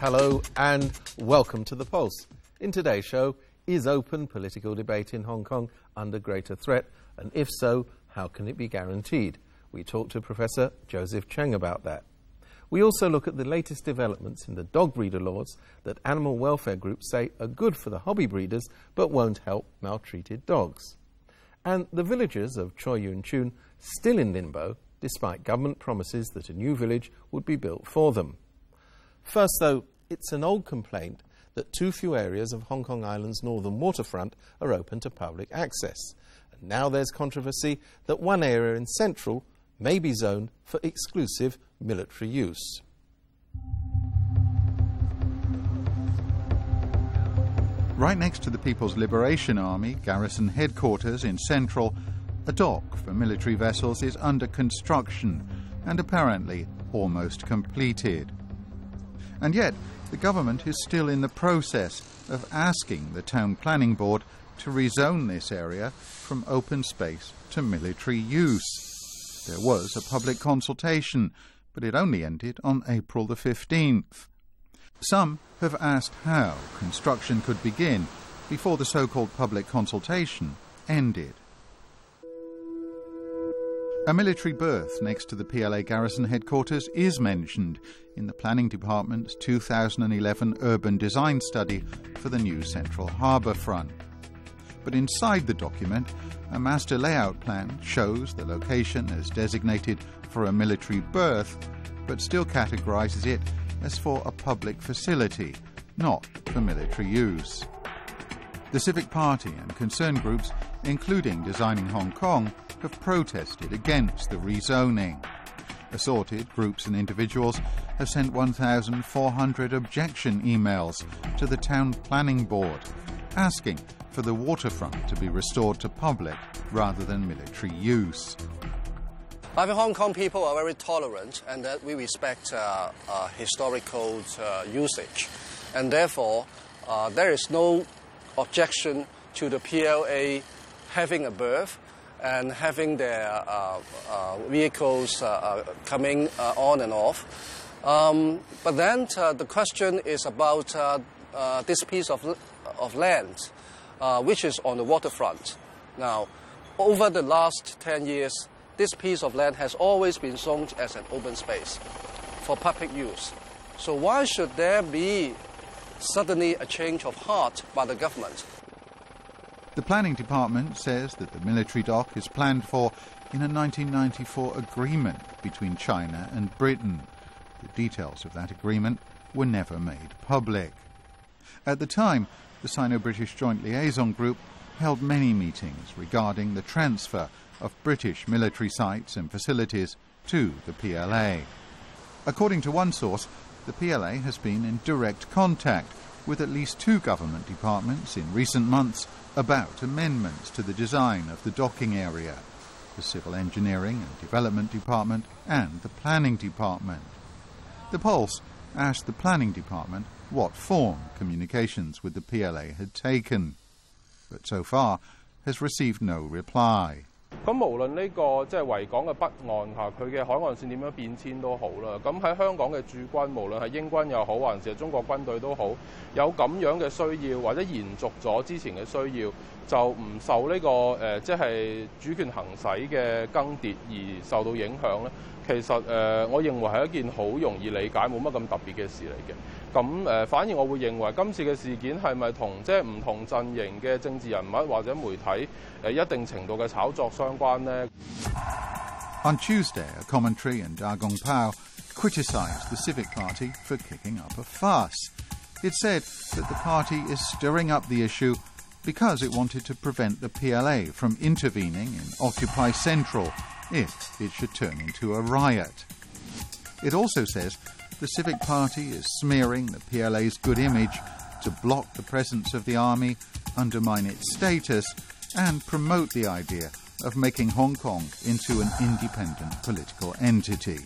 Hello and welcome to The Pulse. In today's show, is open political debate in Hong Kong under greater threat? And if so, how can it be guaranteed? We talk to Professor Joseph Cheng about that. We also look at the latest developments in the dog breeder laws that animal welfare groups say are good for the hobby breeders but won't help maltreated dogs. And the villagers of Choi Yuen Tsuen still in limbo despite government promises that a new village would be built for them. First, though, it's an old complaint that too few areas of Hong Kong Island's northern waterfront are open to public access. And now there's controversy that one area in central may be zoned for exclusive military use. Right next to the People's Liberation Army garrison headquarters in Central, a dock for military vessels is under construction and apparently almost completed. And yet, the government is still in the process of asking the Town Planning Board to rezone this area from open space to military use. There was a public consultation, but it only ended on April the 15th. Some have asked how construction could begin before the so called public consultation ended. A military berth next to the PLA garrison headquarters is mentioned in the Planning Department's 2011 urban design study for the new Central Harbour Front. But inside the document, a master layout plan shows the location as designated for a military berth, but still categorises it as for a public facility, not for military use. The Civic Party and concerned groups, including Designing Hong Kong, have protested against the rezoning. Assorted groups and individuals have sent 1,400 objection emails to the Town Planning Board asking for the waterfront to be restored to public rather than military use. I think Hong Kong people are very tolerant and that we respect uh, uh, historical uh, usage. And therefore, uh, there is no objection to the PLA having a berth and having their uh, uh, vehicles uh, coming on and off. Um, but then the question is about this piece of, of land, which is on the waterfront. Now, over the last 10 years, this piece of land has always been zoned as an open space for public use. So why should there be suddenly a change of heart by the government? The planning department says that the military dock is planned for in a 1994 agreement between China and Britain. The details of that agreement were never made public. At the time, the Sino British Joint Liaison Group held many meetings regarding the transfer of British military sites and facilities to the PLA. According to one source, the PLA has been in direct contact with at least two government departments in recent months about amendments to the design of the docking area the Civil Engineering and Development Department and the Planning Department. The Pulse asked the Planning Department what form communications with the PLA had taken, but so far has received no reply. 咁無論呢個即係維港嘅北岸嚇，佢嘅海岸線點樣變遷都好啦。咁喺香港嘅駐軍，無論係英軍又好，還是係中國軍隊都好，有咁樣嘅需要，或者延續咗之前嘅需要，就唔受呢、這個誒、呃、即係主權行使嘅更迭而受到影響咧。 其實誒、呃，我認為係一件好容易理解、冇乜咁特別嘅事嚟嘅。咁誒，反而我會認為今次嘅事件係咪同即係唔同陣營嘅政治人物或者媒體誒一定程度嘅炒作相關呢？On Tuesday, a commentary in Da Gong Pao criticised the Civic Party for kicking up a fuss. It said that the party is stirring up the issue because it wanted to prevent the PLA from intervening in Occupy Central if it should turn into a riot. It also says the Civic Party is smearing the PLA's good image to block the presence of the army, undermine its status, and promote the idea of making Hong Kong into an independent political entity.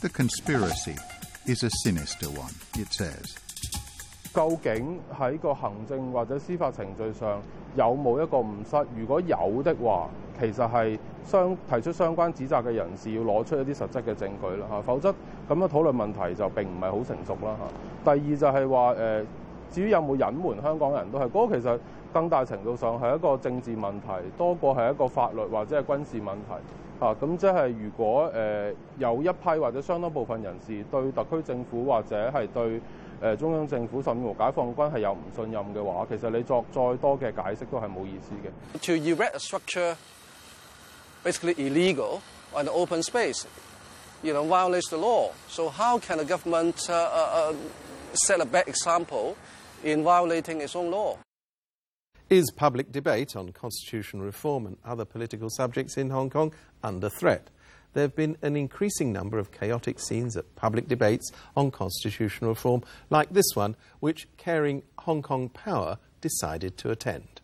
The conspiracy is a sinister one, it says. 究竟喺個行政或者司法程序上有冇一個誤失？如果有的話，其實係相提出相關指責嘅人士要攞出一啲實質嘅證據啦嚇，否則咁樣討論問題就並唔係好成熟啦嚇。 第二就係話誒，至於有冇隱瞞香港人都係嗰、那個，其實更大程度上係一個政治問題，多過係一個法律或者係軍事問題。嚇、啊，咁即係如果誒、呃、有一批或者相當部分人士對特區政府或者係對 诶、呃、中央政府甚至乎解放军系有唔信任嘅话，其实你作再多嘅解释都系冇意思嘅。To erect a structure basically illegal on the open space, you know, violates the law. So how can the government uh, uh, set a bad example in violating its own law? Is public debate on constitutional reform and other political subjects in Hong Kong under threat? There have been an increasing number of chaotic scenes at public debates on constitutional reform, like this one, which Caring Hong Kong Power decided to attend.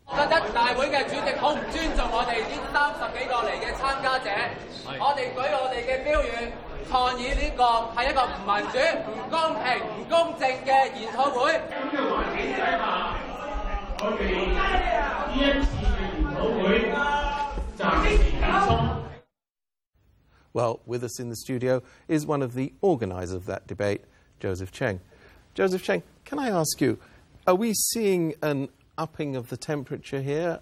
Well, with us in the studio is one of the organisers of that debate, Joseph Cheng. Joseph Cheng, can I ask you, are we seeing an upping of the temperature here?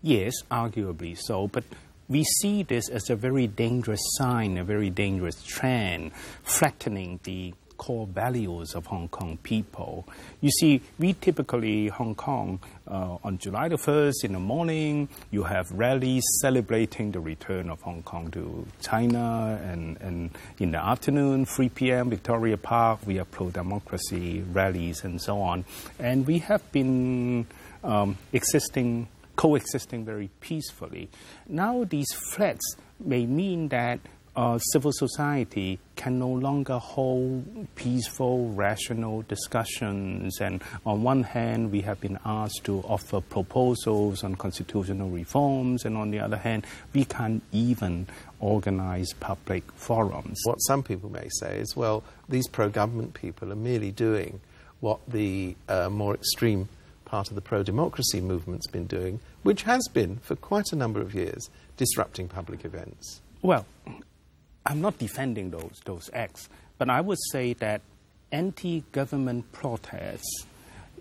Yes, arguably so, but we see this as a very dangerous sign, a very dangerous trend, flattening the core values of Hong Kong people. You see, we typically, Hong Kong, uh, on July the 1st in the morning, you have rallies celebrating the return of Hong Kong to China, and, and in the afternoon, 3 p.m., Victoria Park, we have pro democracy rallies and so on. And we have been um, existing, coexisting very peacefully. Now, these threats may mean that uh, civil society can no longer hold peaceful, rational discussions. And on one hand, we have been asked to offer proposals on constitutional reforms, and on the other hand, we can't even organize public forums. What some people may say is, well, these pro government people are merely doing what the uh, more extreme part of the pro democracy movement's been doing, which has been, for quite a number of years, disrupting public events. Well, I'm not defending those, those acts, but I would say that anti government protests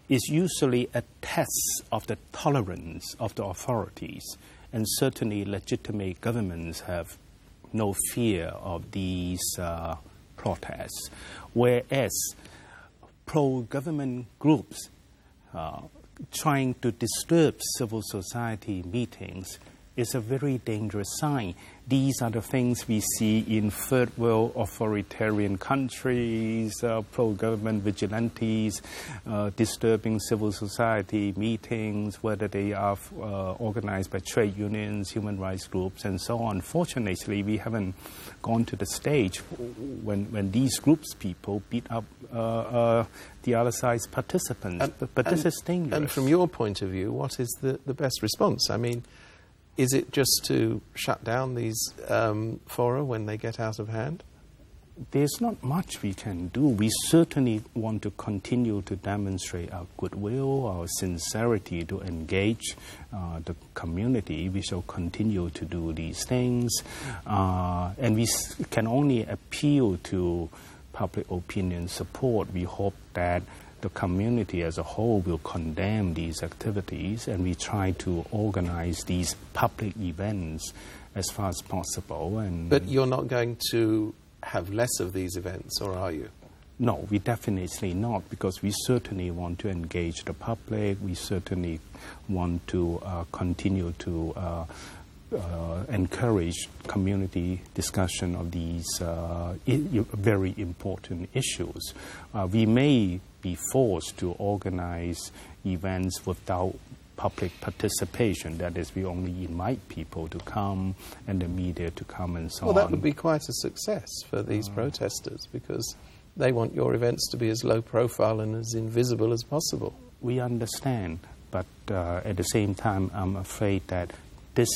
is usually a test of the tolerance of the authorities, and certainly legitimate governments have no fear of these uh, protests, whereas pro government groups uh, trying to disturb civil society meetings is a very dangerous sign. These are the things we see in third world authoritarian countries, uh, pro government vigilantes, uh, disturbing civil society meetings, whether they are uh, organized by trade unions, human rights groups, and so on. Fortunately, we haven't gone to the stage when, when these groups, people, beat up uh, uh, the other side's participants. And- but but this is dangerous. And from your point of view, what is the, the best response? I mean, is it just to shut down these um, fora when they get out of hand? There's not much we can do. We certainly want to continue to demonstrate our goodwill, our sincerity to engage uh, the community. We shall continue to do these things. Uh, and we can only appeal to public opinion support. We hope that the community as a whole will condemn these activities and we try to organize these public events as far as possible. And But you're not going to have less of these events, or are you? no, we definitely not, because we certainly want to engage the public. We certainly want to uh, continue to uh, uh, encourage community discussion of these uh, very important issues. Uh, we may be forced to organize events without public participation. That is, we only invite people to come and the media to come and so on. Well, on. that would be quite a success for these protesters because they want your events to be as low profile and as invisible as possible. we understand, but uh, at the same time, I'm afraid that this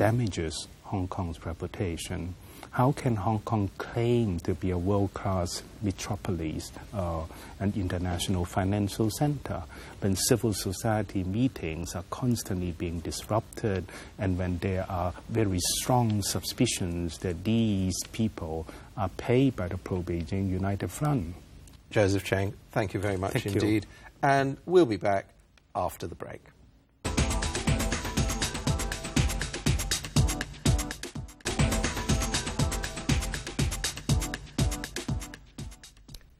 damages Hong Kong's reputation. How can Hong Kong claim to be a world class metropolis, uh, an international financial center, when civil society meetings are constantly being disrupted and when there are very strong suspicions that these people are paid by the pro Beijing United Front? Joseph Cheng, thank you very much Thank you. indeed. And we'll be back after the break.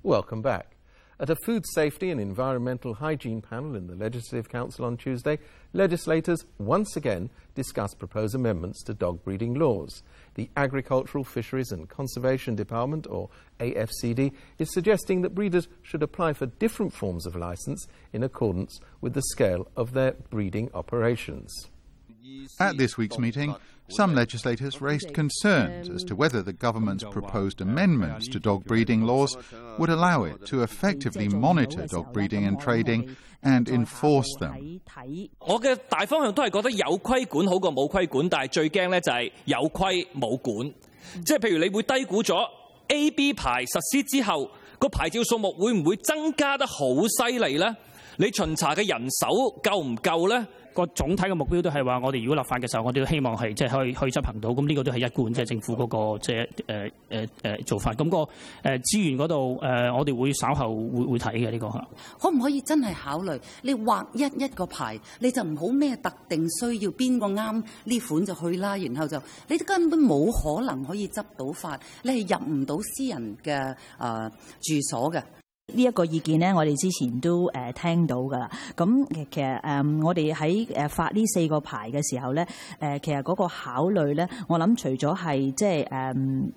Welcome back. At a food safety and environmental hygiene panel in the Legislative Council on Tuesday, legislators once again discussed proposed amendments to dog breeding laws. The Agricultural, Fisheries and Conservation Department, or AFCD, is suggesting that breeders should apply for different forms of licence in accordance with the scale of their breeding operations. At this week's meeting, some legislators raised concerns as to whether the government's proposed amendments to dog breeding laws would allow it to effectively monitor dog breeding and trading and enforce them. 我嘅大方向都系觉得有规管好过冇规管，但系最惊咧就系有规冇管。即系譬如你会低估咗 A、B 牌实施之后，个牌照数目会唔会增加得好犀利咧？你巡查嘅人手够唔够咧？ 個總體嘅目標都係話，我哋如果立法嘅時候，我哋都希望係即係可以可以執行到。咁呢個都係一貫即係政府嗰、個即係誒誒誒做法。咁、個誒、資源嗰度誒，我哋會稍後會會睇嘅呢個嚇。可唔可以真係考慮你劃一一個牌，你就唔好咩特定需要邊個啱呢款就去啦，然後就你根本冇可能可以執到法，你係入唔到私人嘅誒、呃住所嘅。 呢一個意見咧，我哋之前都誒、呃、聽到㗎啦。咁其其實誒、嗯我哋喺誒發呢四個牌嘅時候咧，誒、其實嗰個考慮咧，我諗除咗係即係誒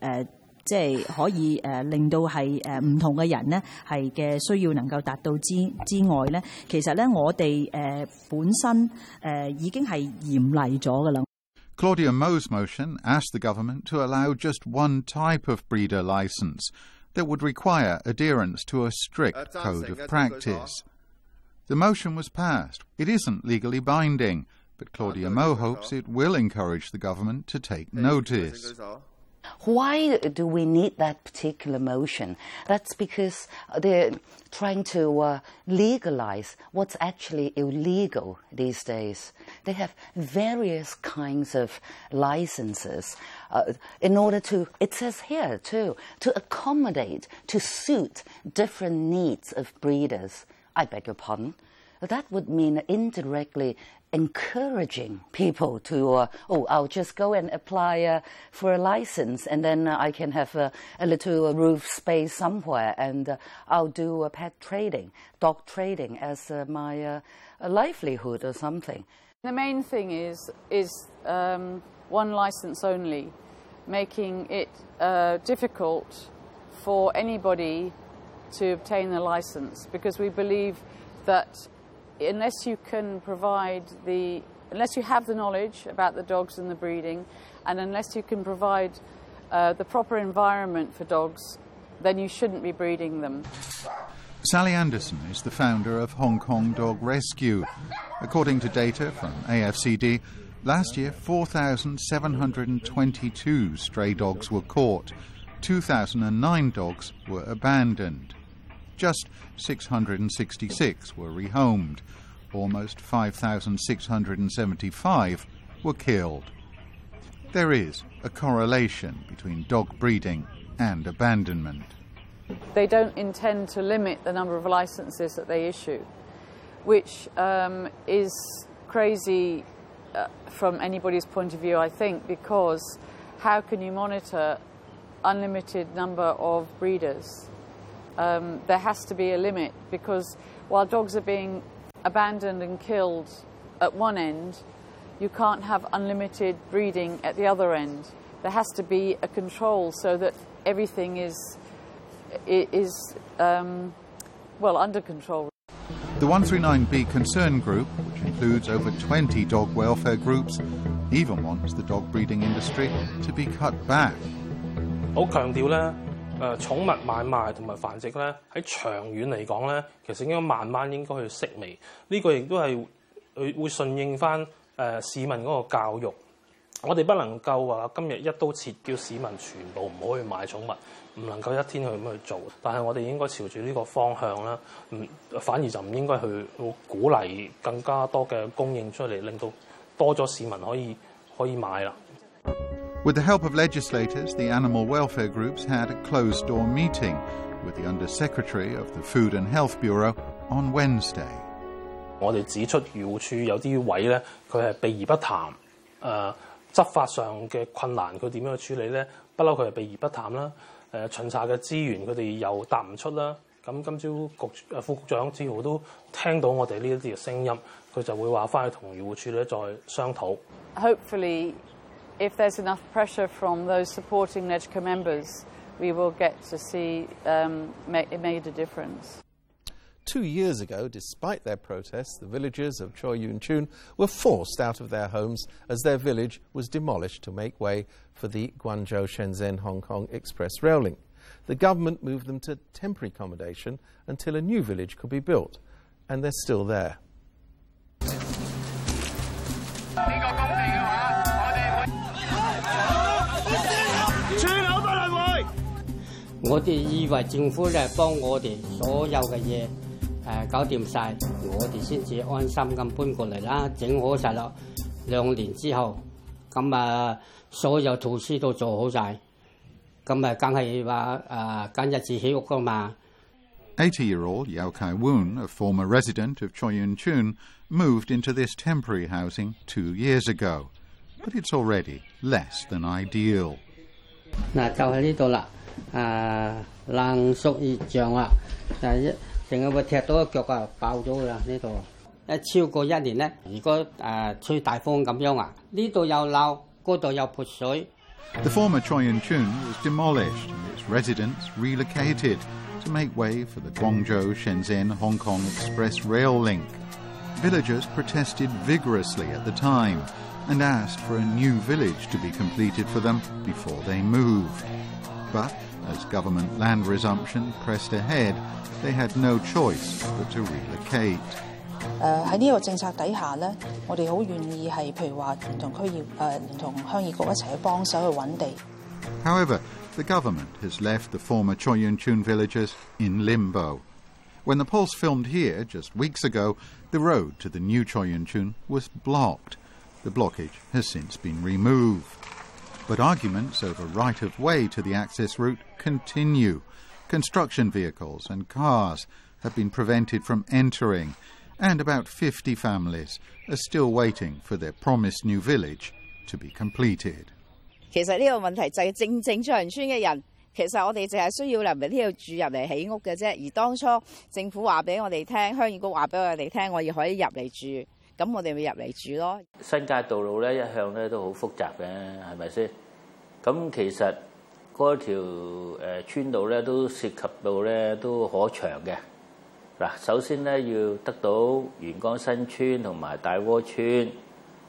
誒。即係可以誒、呃令到係誒唔同嘅人咧係嘅需要能夠達到之之外咧，其實咧我哋誒、呃本身誒、呃已經係嚴厲咗㗎啦。 Claudia Mo's motion asked the government to allow just one type of breeder license that would require adherence to a strict code of practice. The motion was passed. It isn't legally binding, but Claudia Mo hopes it will encourage the government to take notice. Why do we need that particular motion? That's because they're trying to uh, legalize what's actually illegal these days. They have various kinds of licenses uh, in order to, it says here too, to accommodate, to suit different needs of breeders. I beg your pardon. That would mean indirectly encouraging people to, uh, oh, I'll just go and apply uh, for a license and then uh, I can have a, little roof space somewhere and uh, I'll do uh, pet trading, dog trading as uh, my uh, livelihood or something. The main thing is is um, one license only, making it difficult for anybody to obtain a license because we believe that unless you can provide the unless you have the knowledge about the dogs and the breeding, and unless you can provide uh, the proper environment for dogs, then you shouldn't be breeding them. Sally Andersen is the founder of Hong Kong Dog Rescue. According to data from AFCD, last year 4,722 stray dogs were caught, 2,009 dogs were abandoned. Just 666 were rehomed, almost 5,675 were killed. There is a correlation between dog breeding and abandonment. they don't intend to limit the number of licenses that they issue, which um, is crazy uh, from anybody's point of view, I think, because how can you monitor unlimited number of breeders? Um, there has to be a limit because while dogs are being abandoned and killed at one end, you can't have unlimited breeding at the other end. There has to be a control so that everything is i- is um, well under control. The 139B concern group, which includes over 20 dog welfare groups, even wants the dog breeding industry to be cut back. 好强调咧， 誒、寵物買賣同埋繁殖咧，喺長遠嚟講咧，其實應該慢慢應該去式微。呢、個亦都係佢會順應翻誒、市民嗰個教育。我哋不能夠話今日一刀切，叫市民全部唔好去買寵物，唔能夠一天去咁去做。但係我哋應該朝住呢個方向啦，唔反而就唔應該去鼓勵更加多嘅供應出嚟，令到多咗市民可以可以買啦。 With the help of legislators, the animal welfare groups had a closed door meeting with the Undersecretary of the Food and Health Bureau on Wednesday. 我哋指出渔护署有啲位咧，佢系避而不谈。诶、呃、执法上嘅困难，佢点样去处理咧？不嬲佢系避而不谈啦。诶、呃、巡查嘅资源，佢哋又答唔出啦。咁今朝局诶副局长似乎都听到我哋呢一啲嘅声音，佢就会话翻去同渔护署咧再商讨。Hopefully if there's enough pressure from those supporting LegCo members, we will get to see um, it made a difference. Two years ago, despite their protests, the villagers of Choi Yuen Tsuen were forced out of their homes as their village was demolished to make way for the Guangzhou Shenzhen Hong Kong Express rail link. The government moved them to temporary accommodation until a new village could be built, and they're still there. 我哋以為政府咧幫我哋所有嘅嘢誒搞掂晒，我哋先至安心咁搬過嚟啦。整好晒啦，兩年之後，咁啊所有措施都做好晒，咁啊梗係話誒揀日子起屋噶嘛。80-year-old Yao Kai Woon, a former resident of Choi Yun Chun, moved into this temporary housing two years ago. But it's already less than ideal. 嗱，就喺呢度啦。 The former Choi Yuen Tsuen was demolished and its residents relocated to make way for the Guangzhou Shenzhen Hong Kong Express rail link. Villagers protested vigorously at the time and asked for a new village to be completed for them before they moved. But as government land resumption pressed ahead, they had no choice but to relocate. 誒喺呢個政策底下咧，我哋好願意係譬如話聯同區議誒聯同鄉議局一齊去幫手去揾地。However, the government has left the former Choi Yuen Tsuen villagers in limbo. When the Pulse filmed here just weeks ago, the road to the new Choi Yuen Tsuen was blocked. The blockage has since been removed. But arguments over right of way to the access route continue. Construction vehicles and cars have been prevented from entering, and about 50 families are still waiting for their promised new village to be completed. 其实呢个问题就系正正出人村嘅人，其实我哋净系需要嚟呢度住入嚟起屋嘅啫。而当初政府话俾我哋听，乡议局话俾我哋听，我哋可以入嚟住。 咁我哋咪入嚟住咯。新界道路咧一向咧都好複雜嘅，係咪先？咁其實嗰條誒村道咧都涉及到咧都可長嘅。嗱，首先咧要得到元江新村同埋大窩村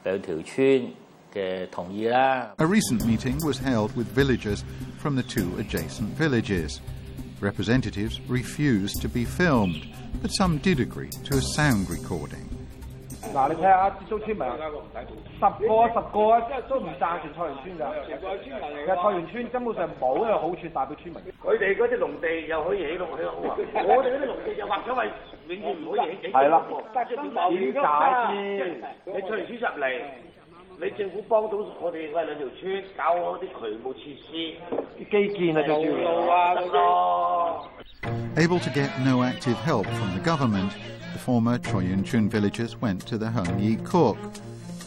兩條村嘅同意啦。A recent meeting was held with villagers from the two adjacent villages. Representatives refused to be filmed, but some did agree to a sound recording. 嗱，你睇下接觸村民，十個十個都唔贊成菜園村㗎。其實菜園村根本上冇一個好處帶俾村民。佢哋嗰啲農地又可以起到起好啊！我哋嗰啲農地就劃咗為永遠唔可以起。係啦，點解先？你菜園村入嚟，你政府幫到我哋嗰兩條村搞好啲渠務設施、基建啊，最主要路啊咁咯。Able to get no active help from the government, former Choi Yuen Tsuen villagers went to the Heung Yee Kuk.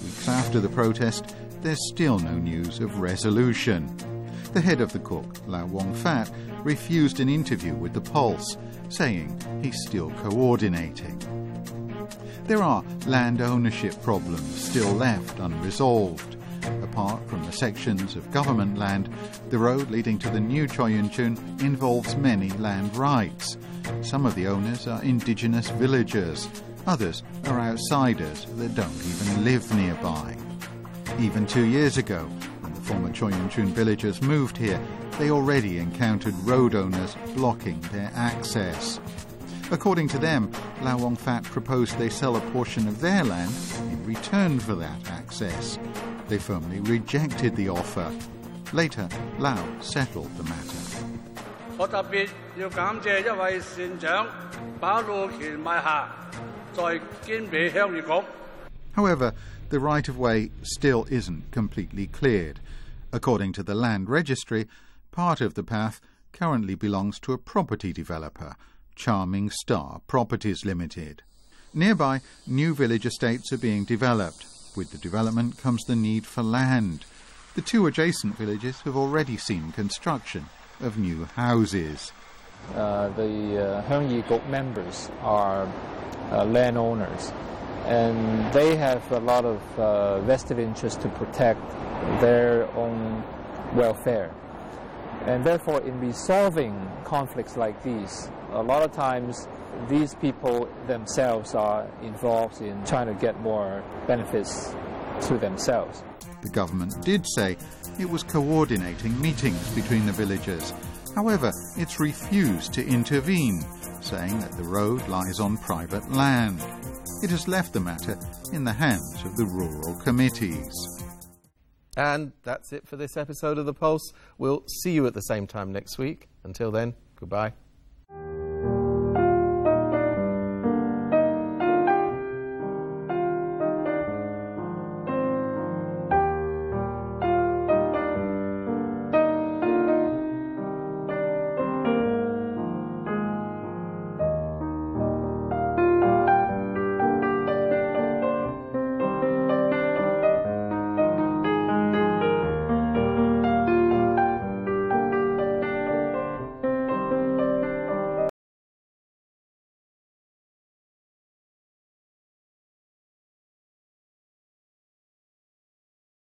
Weeks after the protest, there's still no news of resolution. The head of the Cook, Lau Wong Fat, refused an interview with the Pulse, saying he's still coordinating. There are land ownership problems still left unresolved. Apart from the sections of government land, the road leading to the new Choi Yuen Tsuen involves many land rights. Some of the owners are indigenous villagers, others are outsiders that don't even live nearby. Even two years ago, when the former Choi Yuen Tsuen villagers moved here, they already encountered road owners blocking their access. According to them, Lau Wong Fat proposed they sell a portion of their land in return for that access. They firmly rejected the offer. Later, Lao settled the matter. 我特别要感谢一位善长把路权买下，在坚美乡议局。 However, the right of way still isn't completely cleared. According to the Land Registry, part of the path currently belongs to a property developer, Charming Star Properties Limited. Nearby, new village estates are being developed. With the development comes the need for land. The two adjacent villages have already seen construction of new houses. Uh, the uh, Heung Yee Kuk members are uh, landowners, and they have a lot of uh, vested interest to protect their own welfare. And therefore, in resolving conflicts like these, a lot of times these people themselves are involved in trying to get more benefits to themselves. The government did say it was coordinating meetings between the villagers. However, it's refused to intervene, saying that the road lies on private land. It has left the matter in the hands of the rural committees. And that's it for this episode of The Pulse. We'll see you at the same time next week. Until then, goodbye.